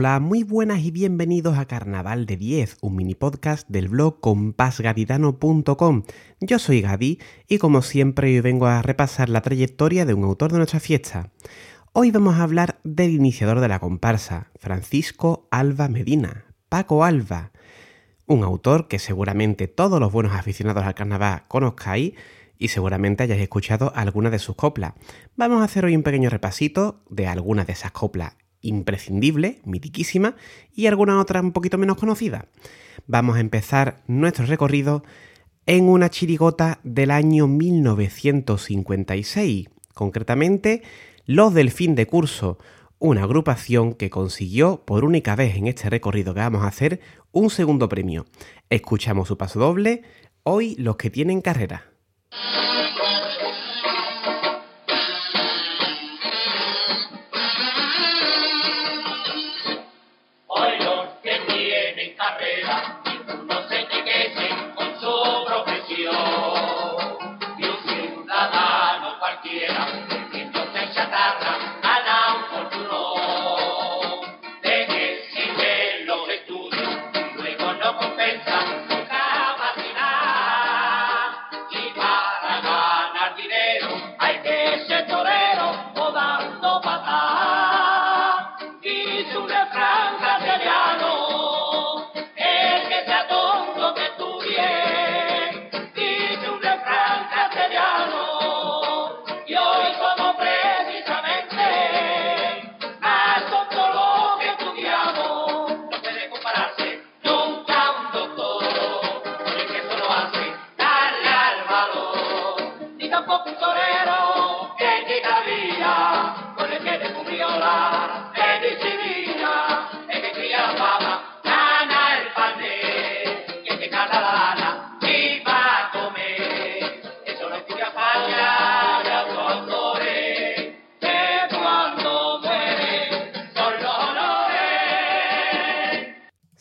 Hola, muy buenas y bienvenidos a Carnaval de 10, un mini podcast del blog compasgaditano.com. Yo soy Gaby y como siempre hoy vengo a repasar la trayectoria de un autor de nuestra fiesta. Hoy vamos a hablar del iniciador de la comparsa, Francisco Alba Medina, Paco Alba, un autor que seguramente todos los buenos aficionados al carnaval conozcáis y seguramente hayáis escuchado alguna de sus coplas. Vamos a hacer hoy un pequeño repasito de algunas de esas coplas imprescindible, mitiquísima, y alguna otra un poquito menos conocida. Vamos a empezar nuestro recorrido en una chirigota del año 1956, concretamente Los del fin de curso, una agrupación que consiguió por única vez en este recorrido que vamos a hacer un segundo premio. Escuchamos su paso doble, hoy los que tienen carrera.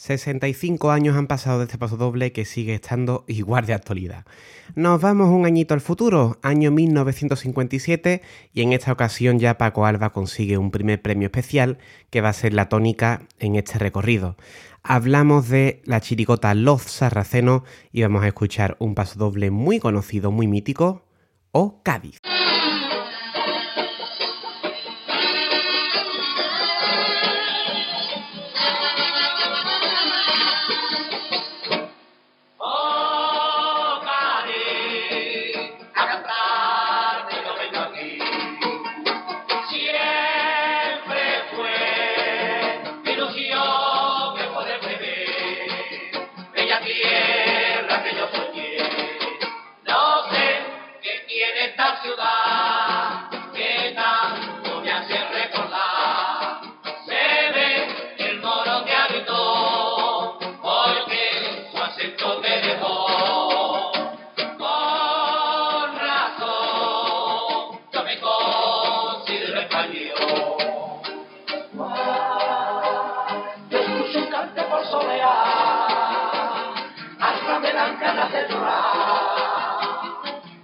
65 años han pasado de este paso doble que sigue estando igual de actualidad. Nos vamos un añito al futuro, año 1957, y en esta ocasión ya Paco Alba consigue un primer premio especial que va a ser la tónica en este recorrido. Hablamos de la chiricota Los Sarraceno y vamos a escuchar un paso doble muy conocido, muy mítico, o Cádiz.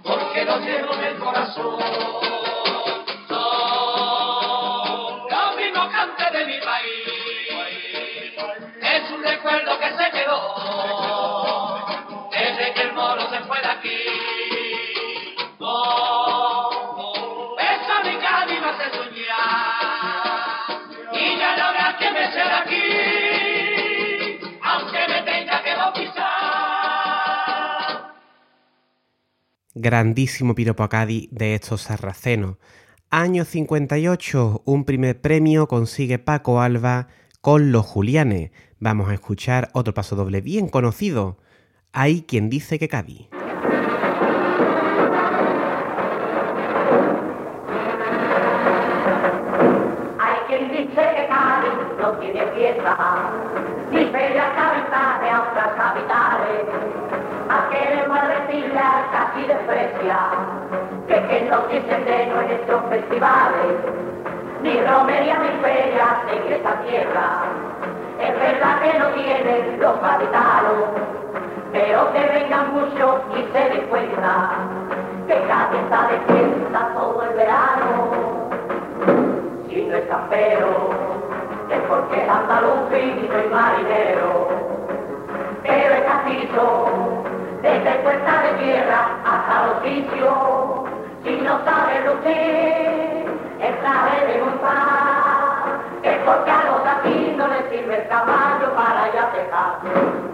Porque lo llevo en el corazón. Son los mismos cantes de mi país, es un recuerdo que se quedó desde que el moro se fue de aquí. Oh, esa Cádiz me hace soñar y ya no habrá que me ser aquí, grandísimo piropo a Cádiz de estos sarracenos. Año 58, un primer premio consigue Paco Alba con los Julianes. Vamos a escuchar otro paso doble bien conocido. Hay quien dice que Cádiz. Tiene fiesta, ni ferias capitales a otras capitales. ¿A qué le va a decirle al casi desprecia? Que que no dicen de nuestros festivales, ni romería ni ferias en esta tierra. Es verdad que no tienen los gaditanos, pero que vengan muchos y se den cuenta que Cádiz está de fiesta todo el verano. Si no es campero, es porque el andaluz y marinero, pero es castizo, desde puerta de tierra hasta sitios, si no sabe lucir, el traje de montar, es porque a los aquí no les sirve el caballo para ya pecar.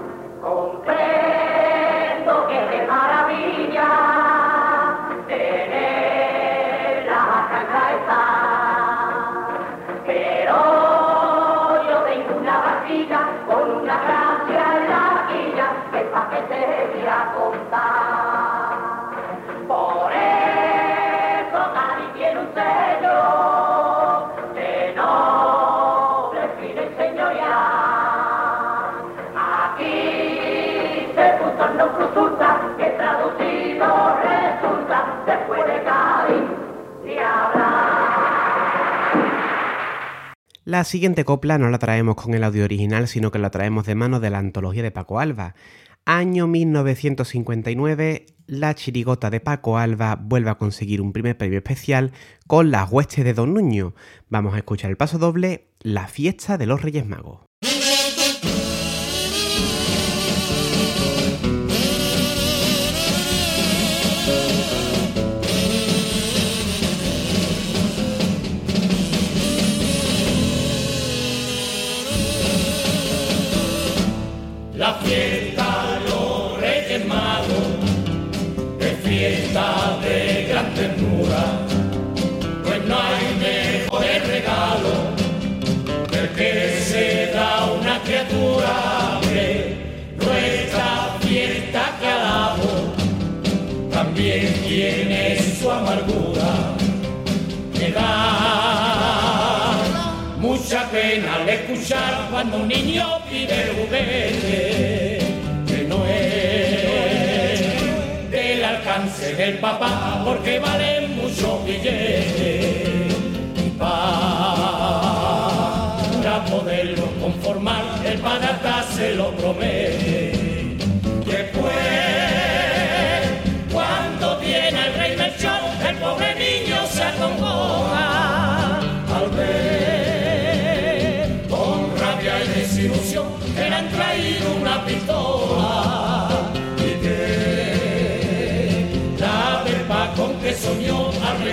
La siguiente copla no la traemos con el audio original, sino que la traemos de mano de la antología de Paco Alba. Año 1959, la chirigota de Paco Alba vuelve a conseguir un primer premio especial con las huestes de Don Nuño. Vamos a escuchar el paso doble, La fiesta de los Reyes Magos. Pues no hay mejor regalo que el que se da una criatura. Hombre, nuestra fiesta que alabo también tiene su amargura. Me da mucha pena al escuchar cuando un niño pide el juguete alcance del papá porque valen mucho billetes y para poderlo conformar el padre hasta se lo promete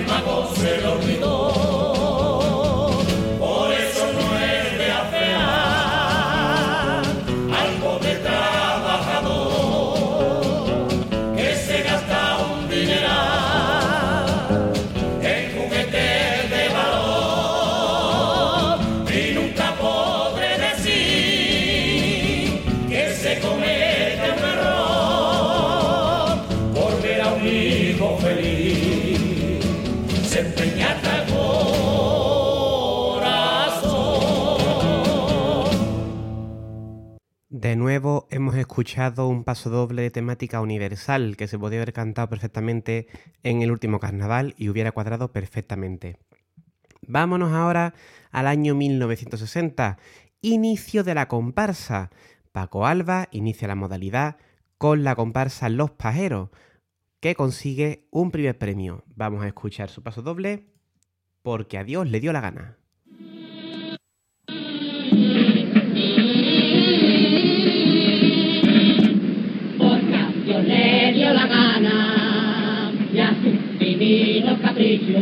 mago se lo olvidó. De nuevo hemos escuchado un paso doble de temática universal que se podía haber cantado perfectamente en el último carnaval y hubiera cuadrado perfectamente. Vámonos ahora al año 1960, inicio de la comparsa. Paco Alba inicia la modalidad con la comparsa Los Pajeros, que consigue un primer premio. Vamos a escuchar su paso doble porque a Dios le dio la gana. Dios le dio la gana y a sus divinos caprichos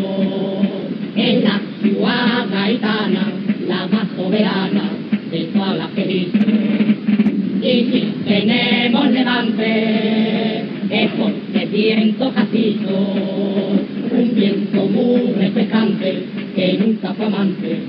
en la ciudad gaitana, la más soberana de todas las que. Y si tenemos levante, es porque viento castizo, un viento muy refrescante que nunca fue amante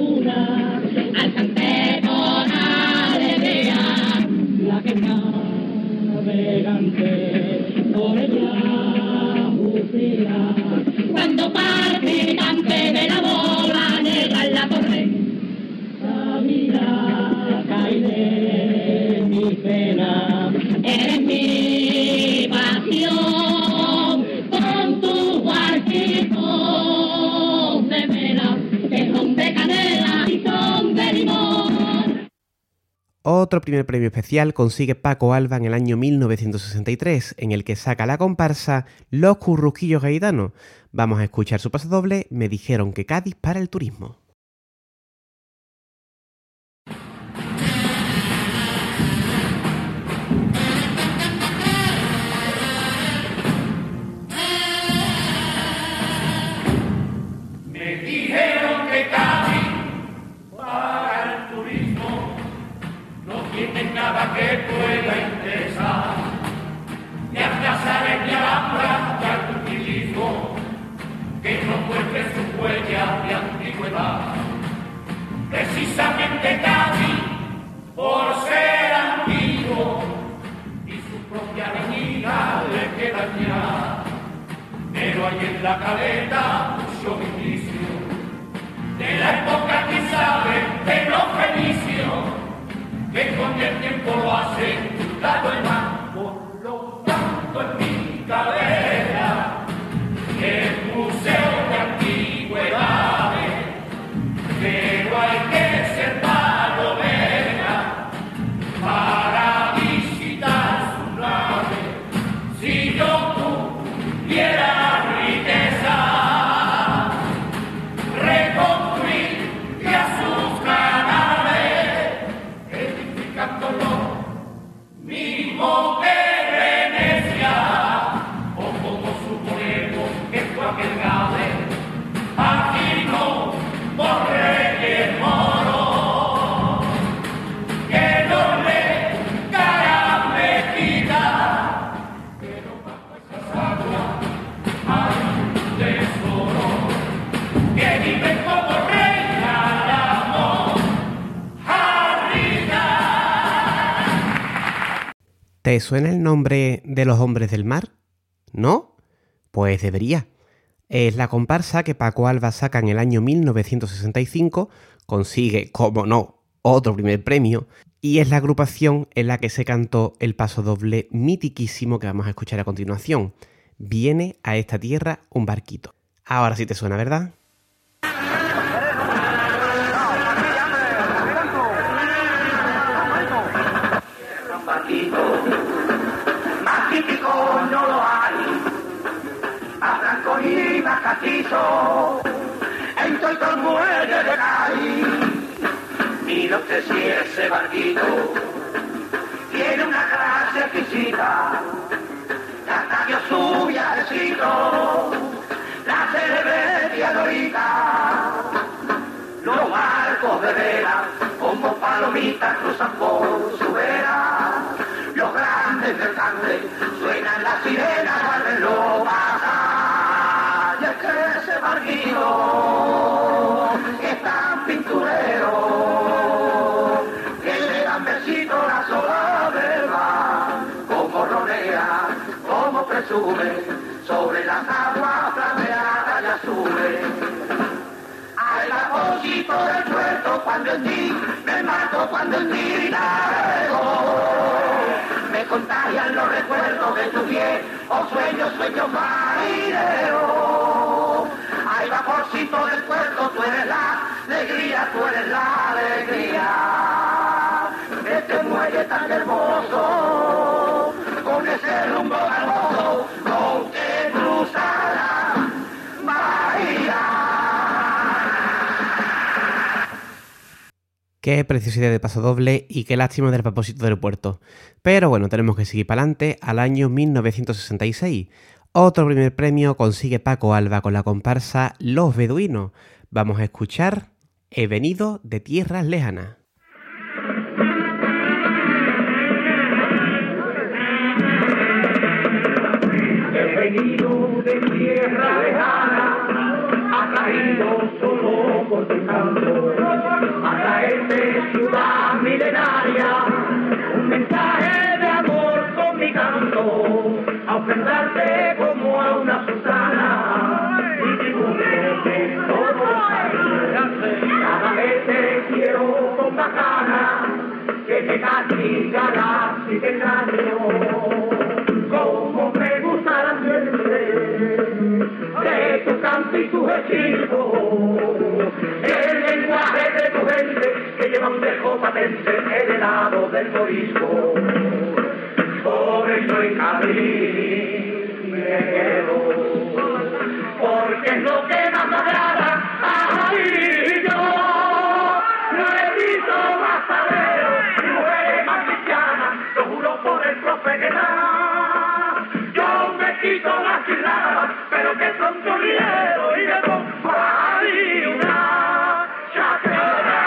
cuna al cante con alegría. La que navegante por ella bucea. Cuando parte Otro primer premio especial consigue Paco Alba en el año 1963, en el que saca la comparsa Los Curruquillos Gaitanos. Vamos a escuchar su paso doble, me dijeron que Cádiz para el turismo. Avenida le queda ya. Pero hay en la caleta mucho indicio de la época que sabe de los fenicios, que con el tiempo lo hacen dado el mar. Por lo tanto, en ¿Te suena el nombre de los hombres del mar? ¿No? Pues debería. Es la comparsa que Paco Alba saca en el año 1965, consigue, como no, otro primer premio, y es la agrupación en la que se cantó el paso doble mitiquísimo que vamos a escuchar a continuación. Viene a esta tierra un barquito. Ahora sí te suena, ¿verdad? Y más castizo, en todo el muelle de Cádiz. Mira usted si ese barquito tiene una clase exquisita. Hasta Dios su viajecito, la celebre dorita. Los barcos de vela, como palomitas, cruzan por su vera. Los grandes mercantes suenan las sirenas es tan pinturero que le dan besito la sola mar. Como ronea, como presume, sobre las aguas flameadas y azules. Al vaporcito del puerto cuando en ti me mato, cuando en ti navego. Me contagian los recuerdos de tu piel, o sueños, sueños marineros. Al vaporcito del puerto, tú eres la alegría, tú eres la alegría. Este muelle tan hermoso, con ese rumbo hermoso, con que cruza la bahía. Qué preciosidad de paso doble y qué lástima del propósito del puerto. Pero bueno, tenemos que seguir para adelante al año 1966. Otro primer premio consigue Paco Alba con la comparsa Los Beduinos. Vamos a escuchar He venido de tierras lejanas. He venido de tierra lejana, atraído solo por tu canto, como a una Susana, y tributo de todos los años. Cada vez te quiero con bacana, que te castigarás si te extraño. Como me gusta la de tu canto y tu hechizo, el lenguaje de tu gente que llevan mejor patente el helado del morisco. Por eso en Cádiz quedo, porque es lo que más agrada. Ay, yo no he visto más tareros ni mujeres más cristianas, lo juro por el profe que da. Yo me quito las chirradas, pero que son corrieros y me pongo una chaqueta.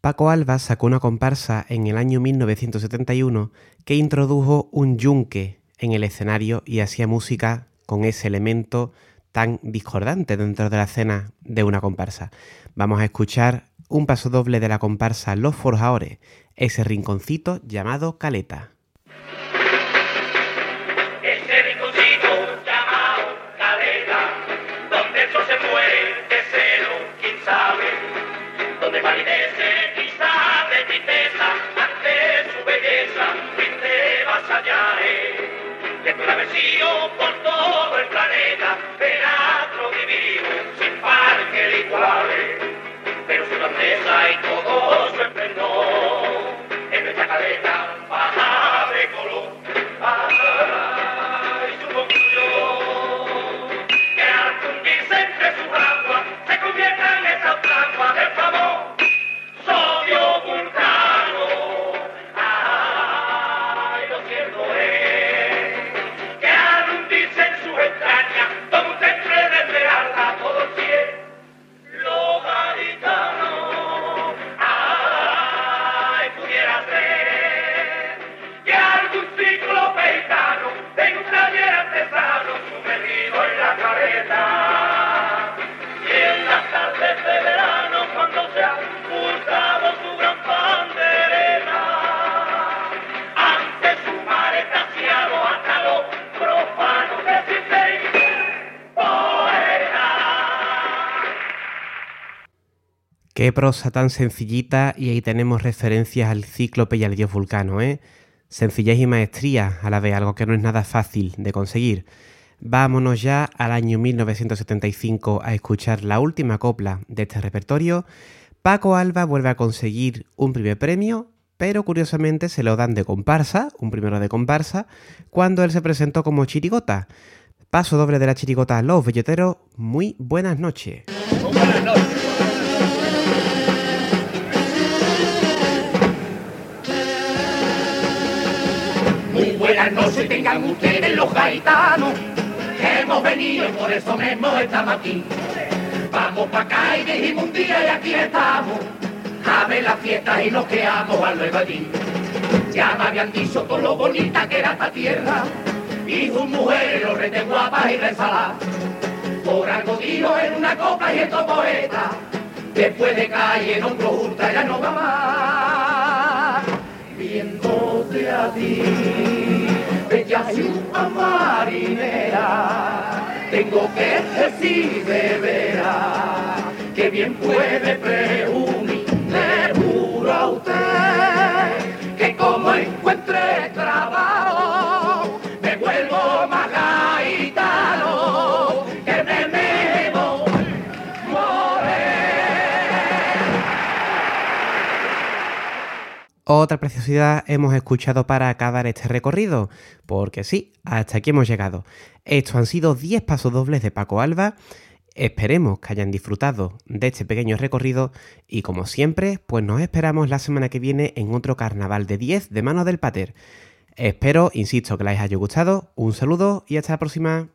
Paco Alba sacó una comparsa en el año 1971 que introdujo un yunque en el escenario y hacía música con ese elemento tan discordante dentro de la escena de una comparsa. Vamos a escuchar un paso doble de la comparsa Los Forjadores, ese rinconcito llamado Caleta. Qué prosa tan sencillita y ahí tenemos referencias al cíclope y al dios vulcano, ¿eh? Sencillez y maestría a la vez, algo que no es nada fácil de conseguir. Vámonos ya al año 1975 a escuchar la última copla de este repertorio. Paco Alba vuelve a conseguir un primer premio, pero curiosamente se lo dan de comparsa, un primero de comparsa, cuando él se presentó como chirigota. Paso doble de la chirigota Los Belloteros, muy buenas noches. Muy buenas noches tengan ustedes los gaitanos, que hemos venido y por eso mismo estamos aquí. Vamos para acá y dijimos un día y aquí estamos, a ver las fiestas y nos quedamos a luego allí. Ya me habían dicho todo lo bonita que era esta tierra, y sus mujeres los rete guapas y resaladas. Por algo dijo en una copa y estos poetas, después de calle en otro justa ya no va más viéndote a ti, bella ciudad marinera, tengo que decir de veras que bien puede presumir, le juro a usted que como encuentre trabajo, Otra preciosidad hemos escuchado para acabar este recorrido, porque sí, hasta aquí hemos llegado. Estos han sido 10 pasos dobles de Paco Alba. Esperemos que hayan disfrutado de este pequeño recorrido y como siempre, pues nos esperamos la semana que viene en otro carnaval de 10 de mano del Pater. Espero, insisto, que les haya gustado. Un saludo y hasta la próxima.